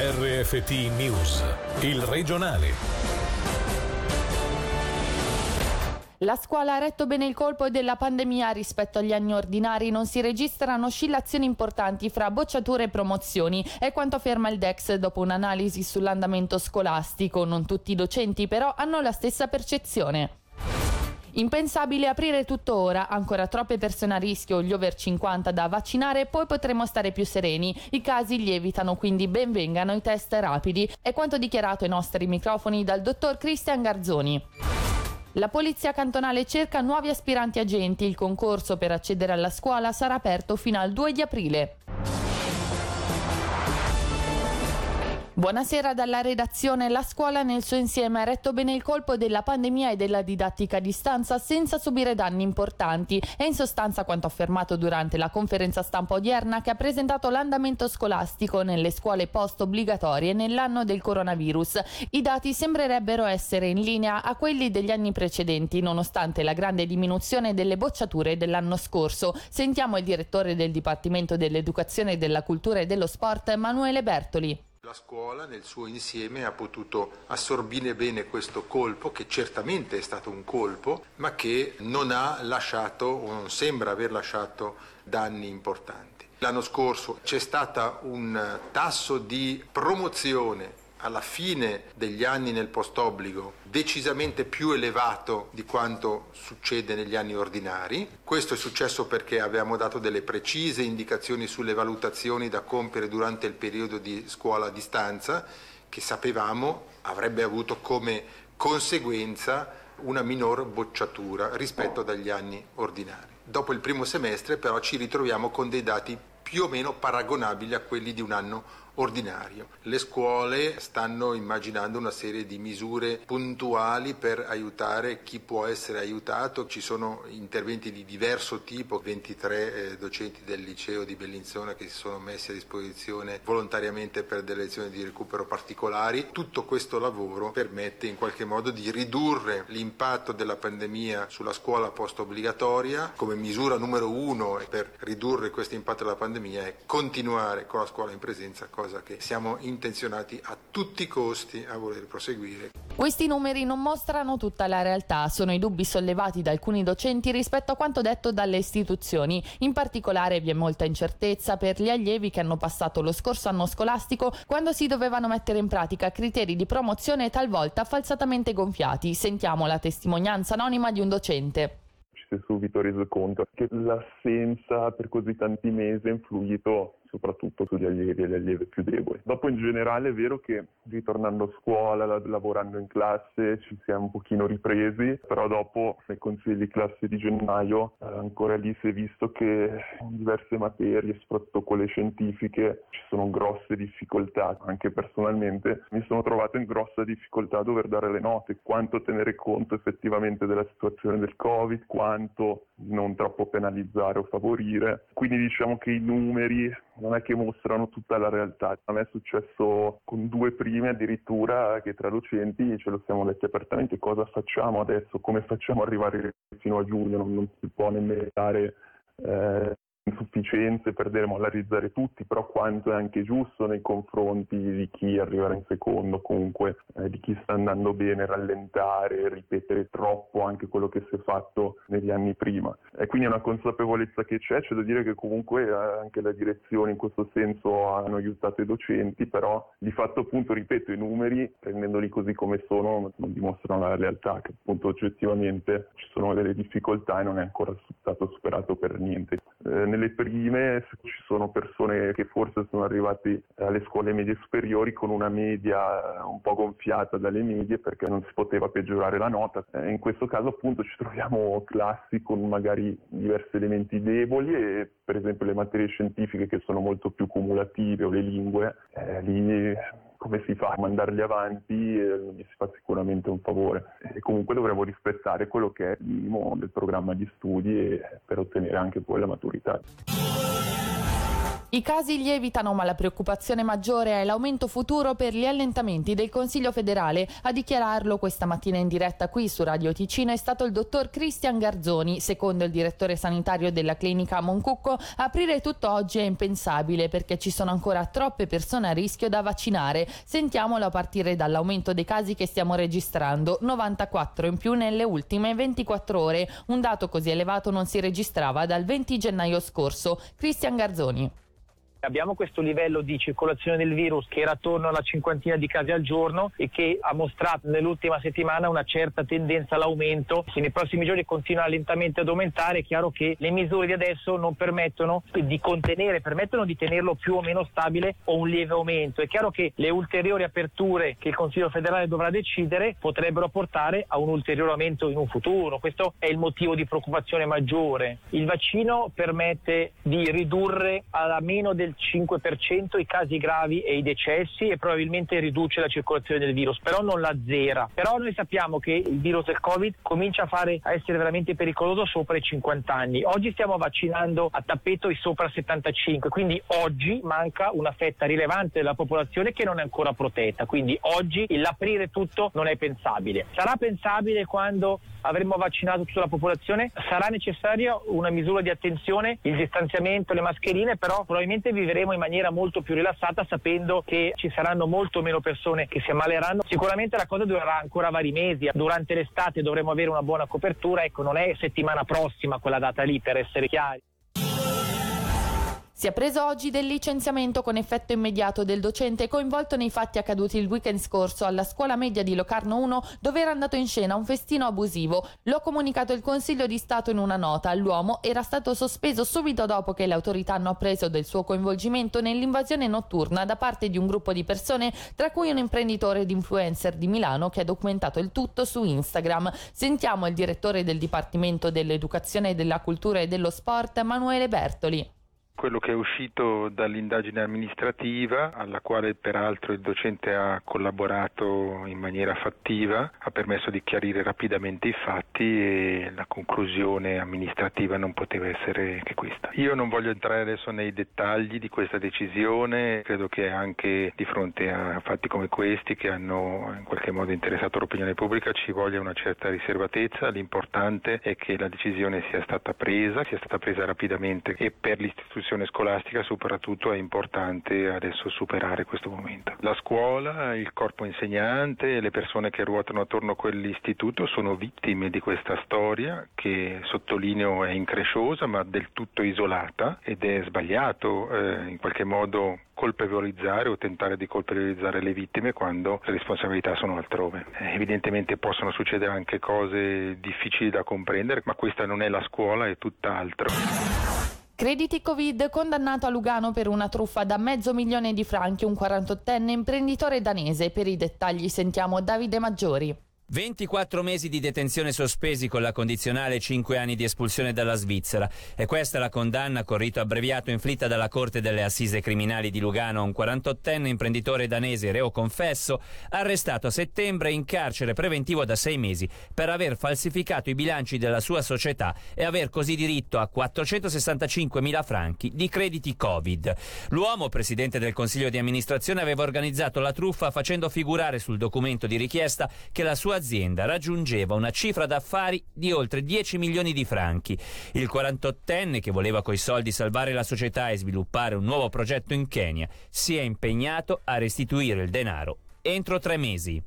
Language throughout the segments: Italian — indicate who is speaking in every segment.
Speaker 1: RFT News, il regionale.
Speaker 2: La scuola ha retto bene il colpo della pandemia rispetto agli anni ordinari, non si registrano oscillazioni importanti fra bocciature e promozioni, è quanto afferma il DEX dopo un'analisi sull'andamento scolastico. Non tutti i docenti però hanno la stessa percezione. Impensabile aprire tutto ora, ancora troppe persone a rischio, gli over 50 da vaccinare, poi potremo stare più sereni. I casi lievitano, quindi benvengano i test rapidi. È quanto dichiarato ai nostri microfoni dal dottor Cristian Garzoni. La Polizia Cantonale cerca nuovi aspiranti agenti. Il concorso per accedere alla scuola sarà aperto fino al 2 di aprile. Buonasera dalla redazione. La scuola nel suo insieme ha retto bene il colpo della pandemia e della didattica a distanza senza subire danni importanti. È in sostanza quanto affermato durante la conferenza stampa odierna che ha presentato l'andamento scolastico nelle scuole post obbligatorie nell'anno del coronavirus. I dati sembrerebbero essere in linea a quelli degli anni precedenti, nonostante la grande diminuzione delle bocciature dell'anno scorso. Sentiamo il direttore del Dipartimento dell'Educazione, della Cultura e dello Sport, Emanuele Bertoli.
Speaker 3: La scuola nel suo insieme ha potuto assorbire bene questo colpo, che certamente è stato un colpo, ma che non ha lasciato o non sembra aver lasciato danni importanti. L'anno scorso c'è stato un tasso di promozione alla fine degli anni nel post-obbligo decisamente più elevato di quanto succede negli anni ordinari. Questo è successo perché avevamo dato delle precise indicazioni sulle valutazioni da compiere durante il periodo di scuola a distanza che sapevamo avrebbe avuto come conseguenza una minor bocciatura rispetto agli anni ordinari. Dopo il primo semestre però ci ritroviamo con dei dati più o meno paragonabili a quelli di un anno ordinario. Le scuole stanno immaginando una serie di misure puntuali per aiutare chi può essere aiutato. Ci sono interventi di diverso tipo, 23 eh, docenti del liceo di Bellinzona che si sono messi a disposizione volontariamente per delle lezioni di recupero particolari. Tutto questo lavoro permette in qualche modo di ridurre l'impatto della pandemia sulla scuola post obbligatoria come misura numero uno per ridurre questo impatto della pandemia è continuare con la scuola in presenza, cosa cosa che siamo intenzionati a tutti i costi a voler proseguire.
Speaker 2: Questi numeri non mostrano tutta la realtà, sono i dubbi sollevati da alcuni docenti rispetto a quanto detto dalle istituzioni. In particolare vi è molta incertezza per gli allievi che hanno passato lo scorso anno scolastico quando si dovevano mettere in pratica criteri di promozione talvolta falsatamente gonfiati. Sentiamo la testimonianza anonima di un docente
Speaker 4: si è subito reso conto che l'assenza per così tanti mesi ha influito soprattutto sugli allievi e le allieve più deboli. Dopo in generale è vero che ritornando a scuola, lavorando in classe ci siamo un pochino ripresi, però dopo nei consigli di classe di gennaio eh, ancora lì si è visto che in diverse materie, soprattutto quelle scientifiche, ci sono grosse difficoltà. Anche personalmente mi sono trovato in grossa difficoltà a dover dare le note, quanto tenere conto effettivamente della situazione del Covid, quanto non troppo penalizzare o favorire. Quindi diciamo che i numeri non è che mostrano tutta la realtà. A me è successo con due prime addirittura che tra docenti ce lo siamo detti apertamente cosa facciamo adesso, come facciamo ad arrivare fino a giugno, non, non si può nemmeno dare eh, insufficienze per demolarizzare tutti, però quanto è anche giusto nei confronti di chi arriverà in secondo, comunque eh, di chi sta andando bene, rallentare, ripetere troppo anche quello che si è fatto negli anni prima. E quindi è una consapevolezza che c'è, c'è da dire che comunque eh, anche le direzioni in questo senso hanno aiutato i docenti, però di fatto appunto, ripeto, i numeri, prendendoli così come sono, non dimostrano la realtà, che appunto oggettivamente ci sono delle difficoltà e non è ancora stato superato per niente. Eh, nelle prime ci sono persone che forse sono arrivati alle scuole medie superiori con una media un po' gonfiata dalle medie perché non si poteva peggiorare la nota. Eh, in questo caso appunto ci troviamo classi con magari diversi elementi deboli e per esempio le materie scientifiche che sono molto più cumulative o le lingue, eh, lì come si fa a mandarli avanti eh, gli si fa sicuramente un favore e comunque dovremmo rispettare quello che è il minimo del programma di studi per ottenere anche poi la maturità.
Speaker 2: I casi lievitano ma la preoccupazione maggiore è l'aumento futuro per gli allentamenti del Consiglio federale. A dichiararlo questa mattina in diretta qui su Radio Ticino è stato il dottor Cristian Garzoni. Secondo il direttore sanitario della clinica Moncucco, aprire tutto oggi è impensabile perché ci sono ancora troppe persone a rischio da vaccinare. Sentiamolo a partire dall'aumento dei casi che stiamo registrando, 94 in più nelle ultime 24 ore. Un dato così elevato non si registrava dal 20 gennaio scorso. Cristian Garzoni.
Speaker 5: Abbiamo questo livello di circolazione del virus che era attorno alla cinquantina di casi al giorno e che ha mostrato nell'ultima settimana una certa tendenza all'aumento. Se nei prossimi giorni continua lentamente ad aumentare, è chiaro che le misure di adesso non permettono di contenere, permettono di tenerlo più o meno stabile o un lieve aumento. È chiaro che le ulteriori aperture che il Consiglio federale dovrà decidere potrebbero portare a un ulteriore aumento in un futuro. Questo è il motivo di preoccupazione maggiore. Il vaccino permette di ridurre a meno del del 5% i casi gravi e i decessi e probabilmente riduce la circolazione del virus, però non la zera. Però noi sappiamo che il virus del Covid comincia a, fare, a essere veramente pericoloso sopra i 50 anni. Oggi stiamo vaccinando a tappeto i sopra 75, quindi oggi manca una fetta rilevante della popolazione che non è ancora protetta, quindi oggi l'aprire tutto non è pensabile. Sarà pensabile quando avremo vaccinato tutta la popolazione, sarà necessaria una misura di attenzione, il distanziamento, le mascherine, però probabilmente vivremo in maniera molto più rilassata sapendo che ci saranno molto meno persone che si ammaleranno. Sicuramente la cosa durerà ancora vari mesi, durante l'estate dovremo avere una buona copertura, ecco non è settimana prossima quella data lì per essere chiari.
Speaker 2: Si è preso oggi del licenziamento con effetto immediato del docente coinvolto nei fatti accaduti il weekend scorso alla scuola media di Locarno 1 dove era andato in scena un festino abusivo. Lo ha comunicato il Consiglio di Stato in una nota. L'uomo era stato sospeso subito dopo che le autorità hanno appreso del suo coinvolgimento nell'invasione notturna da parte di un gruppo di persone, tra cui un imprenditore ed influencer di Milano che ha documentato il tutto su Instagram. Sentiamo il direttore del Dipartimento dell'Educazione, della Cultura e dello Sport, Emanuele Bertoli
Speaker 6: quello che è uscito dall'indagine amministrativa, alla quale peraltro il docente ha collaborato in maniera fattiva, ha permesso di chiarire rapidamente i fatti e la conclusione amministrativa non poteva essere che questa. Io non voglio entrare adesso nei dettagli di questa decisione, credo che anche di fronte a fatti come questi che hanno in qualche modo interessato l'opinione pubblica ci voglia una certa riservatezza, l'importante è che la decisione sia stata presa, sia stata presa rapidamente e per l'istituzione istruzione scolastica soprattutto è importante adesso superare questo momento. La scuola, il corpo insegnante le persone che ruotano attorno a quell'istituto sono vittime di questa storia che sottolineo è incresciosa ma del tutto isolata ed è sbagliato eh, in qualche modo colpevolizzare o tentare di colpevolizzare le vittime quando le responsabilità sono altrove. Eh, evidentemente possono succedere anche cose difficili da comprendere, ma questa non è la scuola, è tutt'altro.
Speaker 2: Crediti Covid condannato a Lugano per una truffa da mezzo milione di franchi, un 48enne imprenditore danese. Per i dettagli sentiamo Davide Maggiori.
Speaker 7: 24 mesi di detenzione sospesi con la condizionale 5 anni di espulsione dalla Svizzera. E questa la condanna con rito abbreviato inflitta dalla Corte delle Assise Criminali di Lugano a un 48enne imprenditore danese reo confesso, arrestato a settembre in carcere preventivo da sei mesi per aver falsificato i bilanci della sua società e aver così diritto a 465 mila franchi di crediti Covid. L'uomo, presidente del Consiglio di amministrazione, aveva organizzato la truffa facendo figurare sul documento di richiesta che la sua azienda raggiungeva una cifra d'affari di oltre 10 milioni di franchi. Il 48enne, che voleva coi soldi salvare la società e sviluppare un nuovo progetto in Kenya, si è impegnato a restituire il denaro entro tre mesi.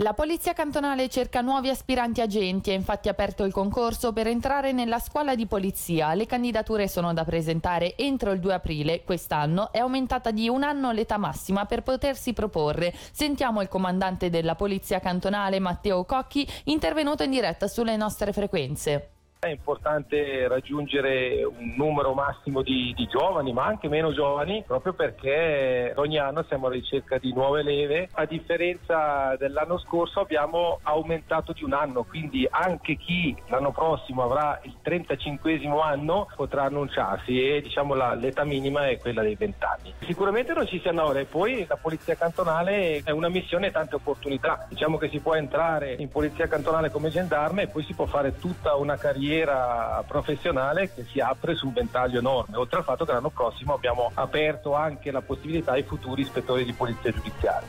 Speaker 2: La Polizia Cantonale cerca nuovi aspiranti agenti, ha infatti aperto il concorso per entrare nella scuola di polizia. Le candidature sono da presentare entro il 2 aprile. Quest'anno è aumentata di un anno l'età massima per potersi proporre. Sentiamo il comandante della Polizia Cantonale Matteo Cocchi, intervenuto in diretta sulle nostre frequenze.
Speaker 8: È importante raggiungere un numero massimo di, di, giovani, ma anche meno giovani, proprio perché ogni anno siamo alla ricerca di nuove leve. A differenza dell'anno scorso abbiamo aumentato di un anno, quindi anche chi l'anno prossimo avrà il 35 anno potrà annunciarsi e diciamo la, l'età minima è quella dei 20 anni. Sicuramente non ci si annora e poi la polizia cantonale è una missione e tante opportunità. Diciamo che si può entrare in polizia cantonale come gendarme e poi si può fare tutta una carriera carriera professionale che si apre su un ventaglio enorme, oltre al fatto che l'anno prossimo abbiamo aperto anche la possibilità ai futuri ispettori di polizia giudiziaria.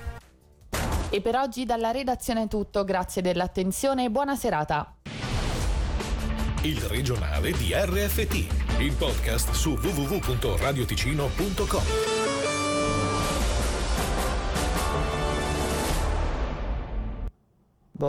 Speaker 2: E per oggi dalla redazione è tutto, grazie dell'attenzione e buona serata.
Speaker 1: Il regionale di RFT, il podcast su www.radioticino.com.